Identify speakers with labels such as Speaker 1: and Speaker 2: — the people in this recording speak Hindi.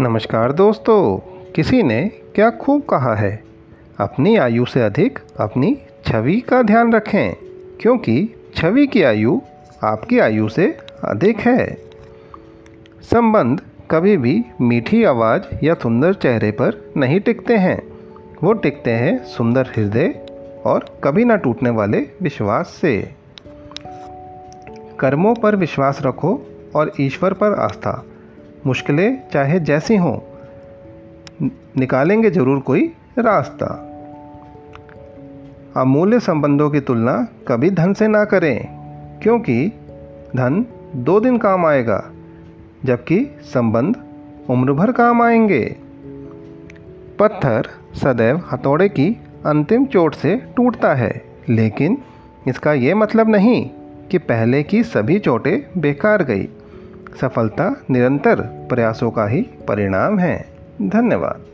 Speaker 1: नमस्कार दोस्तों, किसी ने क्या खूब कहा है? अपनी आयु से अधिक अपनी छवि का ध्यान रखें, क्योंकि छवि की आयु आपकी आयु से अधिक है। संबंध कभी भी मीठी आवाज़ या सुंदर चेहरे पर नहीं टिकते हैं। वो टिकते हैं सुंदर हृदय और कभी ना टूटने वाले विश्वास से। कर्मों पर विश्वास रखो और ईश्वर पर आस्था मुश्किलें चाहे जैसी हों, निकालेंगे ज़रूर कोई रास्ता। अमूल्य संबंधों की तुलना कभी धन से ना करें, क्योंकि धन दो दिन काम आएगा, जबकि संबंध उम्र भर काम आएँगे। पत्थर सदैव हथौड़े की अंतिम चोट से टूटता है, लेकिन इसका ये मतलब नहीं कि पहले की सभी चोटें बेकार गई। सफलता निरंतर प्रयासों का ही परिणाम है। धन्यवाद।